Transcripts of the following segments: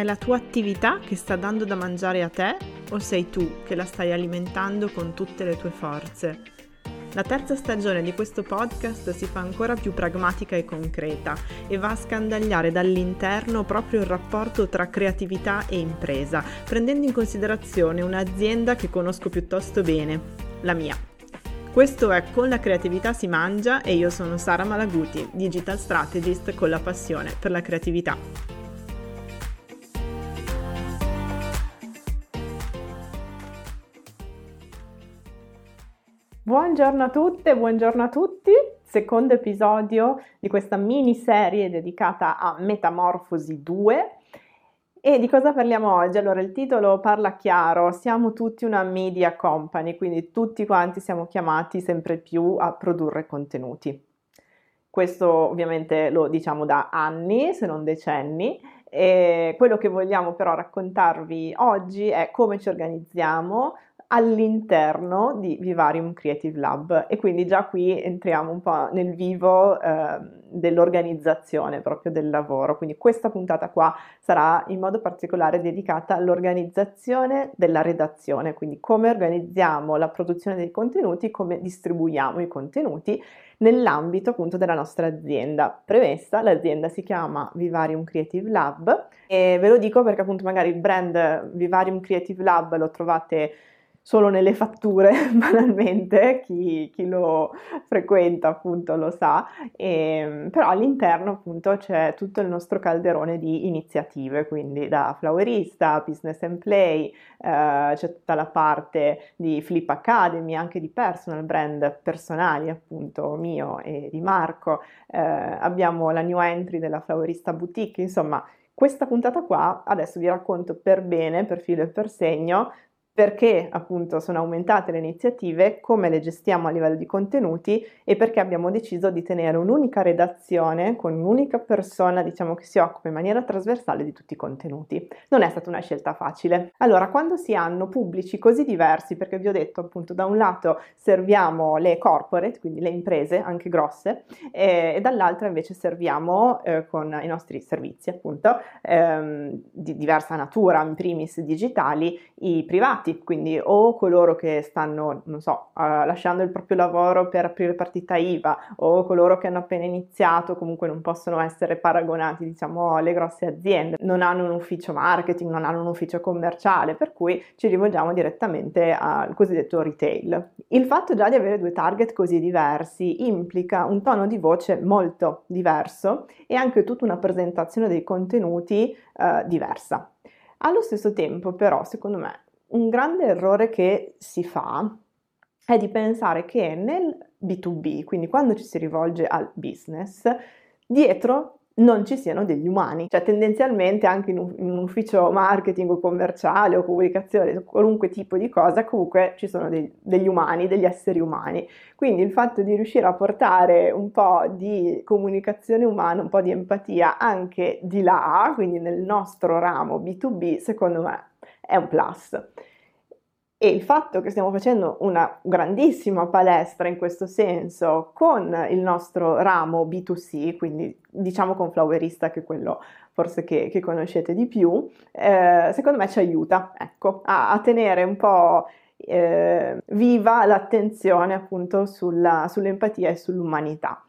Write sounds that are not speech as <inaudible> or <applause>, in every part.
È la tua attività che sta dando da mangiare a te o sei tu che la stai alimentando con tutte le tue forze? La terza stagione di questo podcast si fa ancora più pragmatica e concreta e va a scandagliare dall'interno proprio il rapporto tra creatività e impresa, prendendo in considerazione un'azienda che conosco piuttosto bene, la mia. Questo è Con la creatività si mangia e io sono Sara Malaguti, digital strategist con la passione per la creatività. Buongiorno a tutte, buongiorno a tutti. Secondo episodio di questa miniserie dedicata a Metamorfosi 2. E di cosa parliamo oggi? Allora, il titolo parla chiaro, siamo tutti una media company, quindi tutti quanti siamo chiamati sempre più a produrre contenuti. Questo ovviamente lo diciamo da anni, se non decenni, e quello che vogliamo però raccontarvi oggi è come ci organizziamo, all'interno di Vivarium Creative Lab e quindi già qui entriamo un po' nel vivo eh, dell'organizzazione proprio del lavoro. Quindi questa puntata qua sarà in modo particolare dedicata all'organizzazione della redazione, quindi come organizziamo la produzione dei contenuti, come distribuiamo i contenuti nell'ambito appunto della nostra azienda. Premessa, l'azienda si chiama Vivarium Creative Lab e ve lo dico perché appunto magari il brand Vivarium Creative Lab lo trovate solo nelle fatture, <laughs> banalmente, chi, chi, lo frequenta appunto lo sa, e, ehm, però all'interno appunto c'è tutto il nostro calderone di iniziative, quindi da flowerista, business and play, eh, c'è tutta la parte di Flip Academy, anche di personal brand personali appunto mio e di Marco, eh, abbiamo la new entry della flowerista boutique, insomma questa puntata qua adesso vi racconto per bene, per filo e per segno, perché appunto sono aumentate le iniziative, come le gestiamo a livello di contenuti e perché abbiamo deciso di tenere un'unica redazione con un'unica persona, diciamo che si occupa in maniera trasversale di tutti i contenuti. Non è stata una scelta facile. Allora, quando si hanno pubblici così diversi, perché vi ho detto appunto da un lato serviamo le corporate, quindi le imprese anche grosse, e, e dall'altra invece serviamo eh, con i nostri servizi appunto ehm, di diversa natura, in primis digitali, i privati impiegati, quindi o coloro che stanno, non so, uh, lasciando il proprio lavoro per aprire partita IVA o coloro che hanno appena iniziato, comunque non possono essere paragonati, diciamo, alle grosse aziende, non hanno un ufficio marketing, non hanno un ufficio commerciale, per cui ci rivolgiamo direttamente al cosiddetto retail. Il fatto già di avere due target così diversi implica un tono di voce molto diverso e anche tutta una presentazione dei contenuti uh, diversa. Allo stesso tempo, però, secondo me, un grande errore che si fa è di pensare che nel B2B, quindi quando ci si rivolge al business, dietro non ci siano degli umani, cioè tendenzialmente anche in un, in un, ufficio marketing o commerciale o comunicazione, qualunque tipo di cosa, comunque ci sono dei, degli umani, degli esseri umani. Quindi il fatto di riuscire a portare un po' di comunicazione umana, un po' di empatia anche di là, quindi nel nostro ramo B2B, secondo me è un plus. E il fatto che stiamo facendo una grandissima palestra in questo senso con il nostro ramo B2C, quindi diciamo con Flowerista, che è quello forse che, che conoscete di più, eh, secondo me ci aiuta ecco, a, a tenere un po' eh, viva l'attenzione appunto sulla, sull'empatia e sull'umanità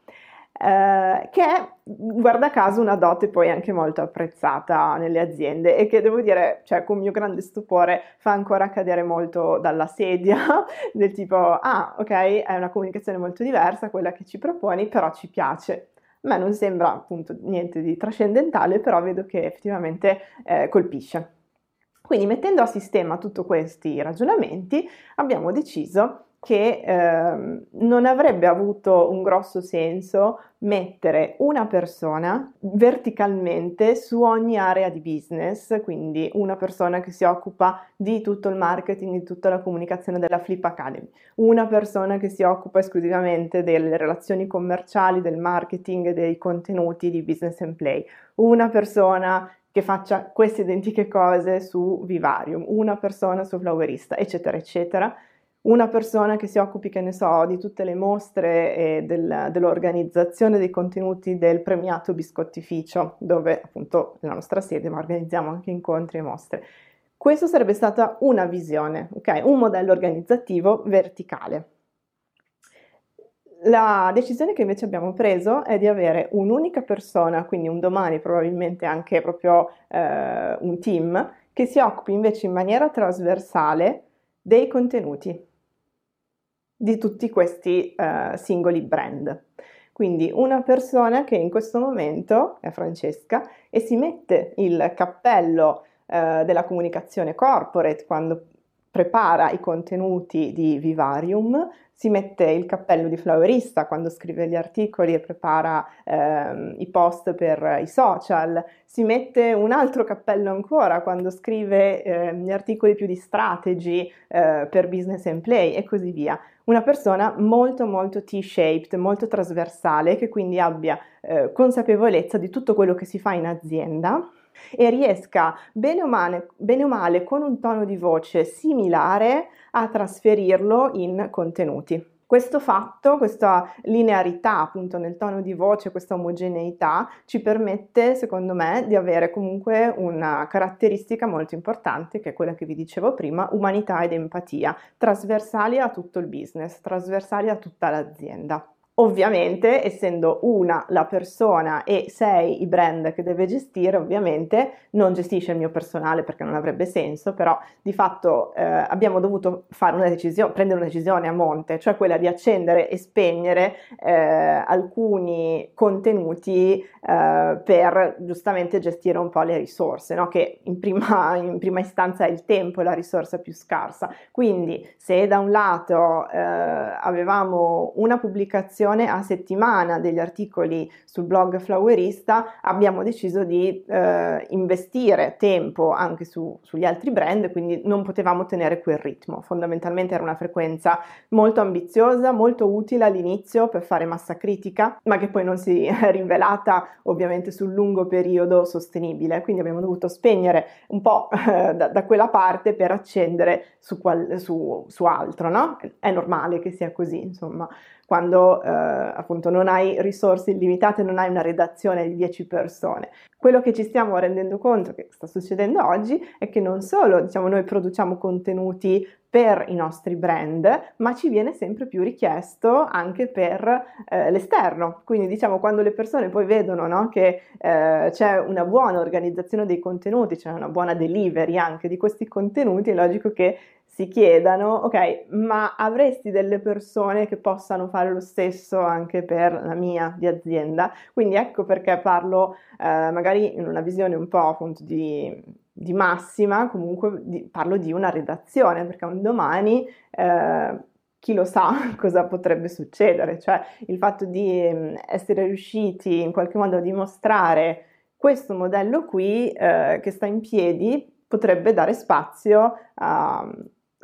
eh, che è, guarda caso, una dote poi anche molto apprezzata nelle aziende e che devo dire, cioè, con mio grande stupore, fa ancora cadere molto dalla sedia, <laughs> del tipo, ah, ok, è una comunicazione molto diversa quella che ci proponi, però ci piace. A me non sembra appunto niente di trascendentale, però vedo che effettivamente eh, colpisce. Quindi mettendo a sistema tutti questi ragionamenti abbiamo deciso che eh, non avrebbe avuto un grosso senso mettere una persona verticalmente su ogni area di business, quindi una persona che si occupa di tutto il marketing, di tutta la comunicazione della Flip Academy, una persona che si occupa esclusivamente delle relazioni commerciali, del marketing, dei contenuti di business and play, una persona che faccia queste identiche cose su Vivarium, una persona su Flowerista, eccetera, eccetera una persona che si occupi, che ne so, di tutte le mostre e del, dell'organizzazione dei contenuti del premiato Biscottificio, dove appunto nella nostra sede ma organizziamo anche incontri e mostre. Questa sarebbe stata una visione, ok? Un modello organizzativo verticale. La decisione che invece abbiamo preso è di avere un'unica persona, quindi un domani probabilmente anche proprio eh, un team, che si occupi invece in maniera trasversale dei contenuti di tutti questi uh, singoli brand. Quindi una persona che in questo momento è Francesca e si mette il cappello uh, della comunicazione corporate quando prepara i contenuti di Vivarium, si mette il cappello di flowerista quando scrive gli articoli e prepara ehm, i post per i social, si mette un altro cappello ancora quando scrive eh, gli articoli più di strategy eh, per business and play e così via. Una persona molto molto T-shaped, molto trasversale, che quindi abbia eh, consapevolezza di tutto quello che si fa in azienda e riesca bene o, male, bene o male con un tono di voce similare a trasferirlo in contenuti. Questo fatto, questa linearità appunto nel tono di voce, questa omogeneità ci permette secondo me di avere comunque una caratteristica molto importante che è quella che vi dicevo prima, umanità ed empatia, trasversali a tutto il business, trasversali a tutta l'azienda. Ovviamente, essendo una la persona e sei i brand che deve gestire, ovviamente non gestisce il mio personale perché non avrebbe senso, però di fatto eh, abbiamo dovuto una decisione, prendere una decisione a monte, cioè quella di accendere e spegnere eh, alcuni contenuti eh, per giustamente gestire un po' le risorse, no? che in prima, <laughs> in prima istanza è il tempo la risorsa più scarsa. Quindi se da un lato eh, avevamo una pubblicazione a settimana degli articoli sul blog Flowerista, abbiamo deciso di eh, investire tempo anche su, sugli altri brand, quindi non potevamo tenere quel ritmo. Fondamentalmente era una frequenza molto ambiziosa, molto utile all'inizio per fare massa critica, ma che poi non si <laughs> è rivelata ovviamente sul lungo periodo sostenibile. Quindi abbiamo dovuto spegnere un po' eh, da, da, quella parte per accendere su, qual, su, su altro, no? È normale che sia così, insomma quando eh, appunto non hai risorse illimitate, non hai una redazione di 10 persone. Quello che ci stiamo rendendo conto che sta succedendo oggi è che non solo diciamo, noi produciamo contenuti per i nostri brand, ma ci viene sempre più richiesto anche per eh, l'esterno. Quindi diciamo quando le persone poi vedono no, che eh, c'è una buona organizzazione dei contenuti, c'è una buona delivery anche di questi contenuti, è logico che si chiedano, ok, ma avresti delle persone che possano fare lo stesso anche per la mia di azienda? Quindi ecco perché parlo eh, magari in una visione un po' appunto di, di massima, comunque di, parlo di una redazione, perché un domani eh, chi lo sa <laughs> cosa potrebbe succedere, cioè il fatto di mm, essere riusciti in qualche modo a dimostrare questo modello qui eh, che sta in piedi potrebbe dare spazio a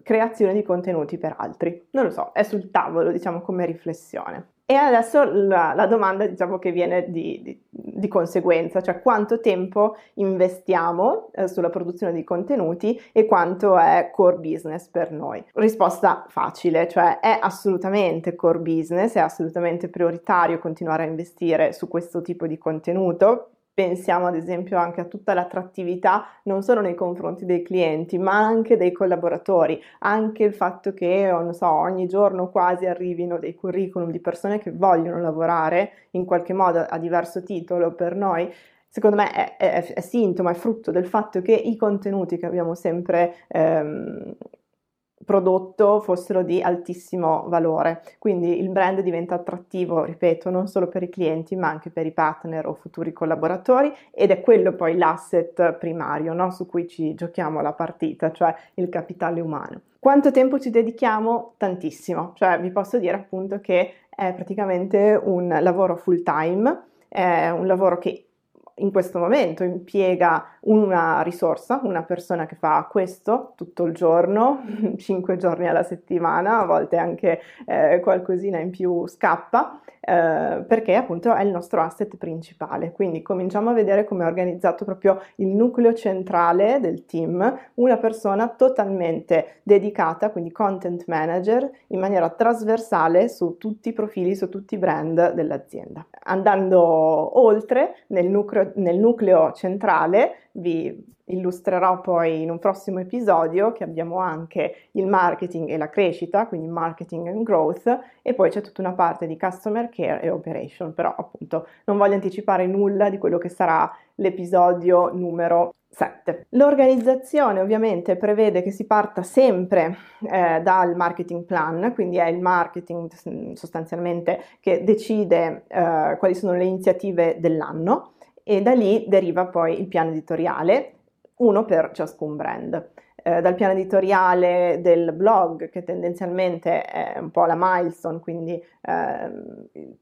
creazione di contenuti per altri. Non lo so, è sul tavolo, diciamo, come riflessione. E adesso la, la domanda, diciamo, che viene di, di, di, conseguenza, cioè quanto tempo investiamo eh, sulla produzione di contenuti e quanto è core business per noi. Risposta facile, cioè è assolutamente core business, è assolutamente prioritario continuare a investire su questo tipo di contenuto Pensiamo ad esempio anche a tutta l'attrattività non solo nei confronti dei clienti, ma anche dei collaboratori, anche il fatto che non so, ogni giorno quasi arrivino dei curriculum di persone che vogliono lavorare in qualche modo a diverso titolo per noi secondo me è, è, è, sintomo, è frutto del fatto che i contenuti che abbiamo sempre ehm, prodotto fossero di altissimo valore. Quindi il brand diventa attrattivo, ripeto, non solo per i clienti, ma anche per i partner o futuri collaboratori ed è quello poi l'asset primario no? su cui ci giochiamo la partita, cioè il capitale umano. Quanto tempo ci dedichiamo? Tantissimo, cioè vi posso dire appunto che è praticamente un lavoro full time, è un lavoro che in questo momento impiega una risorsa, una persona che fa questo tutto il giorno, <laughs> 5 giorni alla settimana, a volte anche eh, qualcosina in più scappa, eh, perché appunto è il nostro asset principale. Quindi cominciamo a vedere come è organizzato proprio il nucleo centrale del team, una persona totalmente dedicata, quindi content manager, in maniera trasversale su tutti i profili, su tutti i brand dell'azienda. Andando oltre nel nucleo, nel nucleo centrale vi illustrerò poi in un prossimo episodio che abbiamo anche il marketing e la crescita, quindi marketing and growth e poi c'è tutta una parte di customer care e operation, però appunto non voglio anticipare nulla di quello che sarà l'episodio numero 7. L'organizzazione ovviamente prevede che si parta sempre eh, dal marketing plan, quindi è il marketing sostanzialmente che decide eh, quali sono le iniziative dell'anno e da lì deriva poi il piano editoriale, uno per ciascun brand eh, dal piano editoriale del blog, che tendenzialmente è un po' la milestone, quindi eh,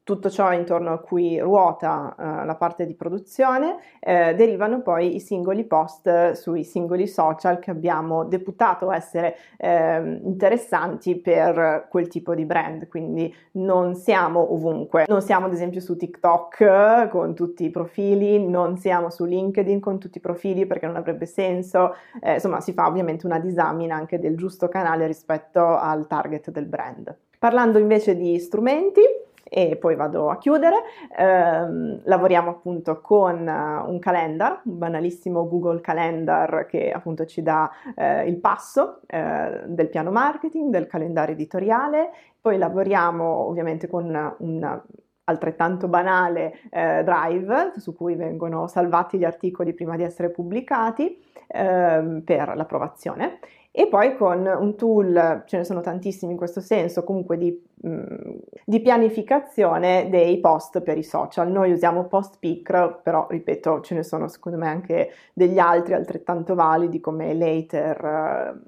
tutto ciò intorno a cui ruota eh, la parte di produzione, eh, derivano poi i singoli post sui singoli social che abbiamo deputato essere ehm, interessanti per quel tipo di brand, quindi non siamo ovunque, non siamo ad esempio su TikTok con tutti i profili, non siamo su LinkedIn con tutti i profili perché non avrebbe senso, eh, insomma si fa ovviamente ovviamente una disamina anche del giusto canale rispetto al target del brand. Parlando invece di strumenti, e poi vado a chiudere. Eh, lavoriamo appunto con uh, un calendar, un banalissimo Google Calendar che appunto ci dà eh, il passo eh, del piano marketing, del calendario editoriale. Poi lavoriamo ovviamente con un altrettanto banale eh, Drive su cui vengono salvati gli articoli prima di essere pubblicati eh, per l'approvazione e poi con un tool, ce ne sono tantissimi in questo senso, comunque di, mh, mm, di pianificazione dei post per i social. Noi usiamo PostPicker, però ripeto, ce ne sono secondo me anche degli altri altrettanto validi come Later,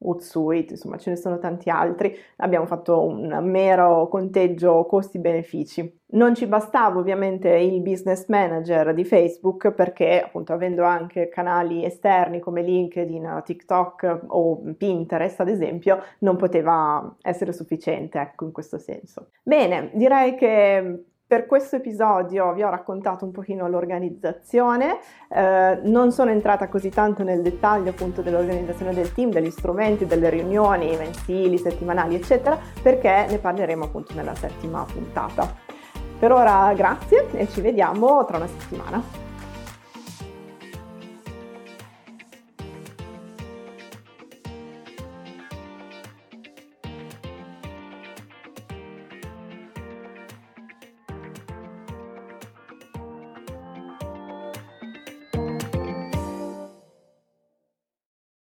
Hootsuite, insomma ce ne sono tanti altri, abbiamo fatto un mero conteggio costi-benefici. Non ci bastava ovviamente il business manager di Facebook perché appunto avendo anche canali esterni come LinkedIn, TikTok o Pinterest ad esempio non poteva essere sufficiente ecco in questo senso. Bene, direi che per questo episodio vi ho raccontato un pochino l'organizzazione, eh, non sono entrata così tanto nel dettaglio appunto dell'organizzazione del team, degli strumenti, delle riunioni mensili, settimanali eccetera, perché ne parleremo appunto nella settima puntata. Per ora grazie e ci vediamo tra una settimana.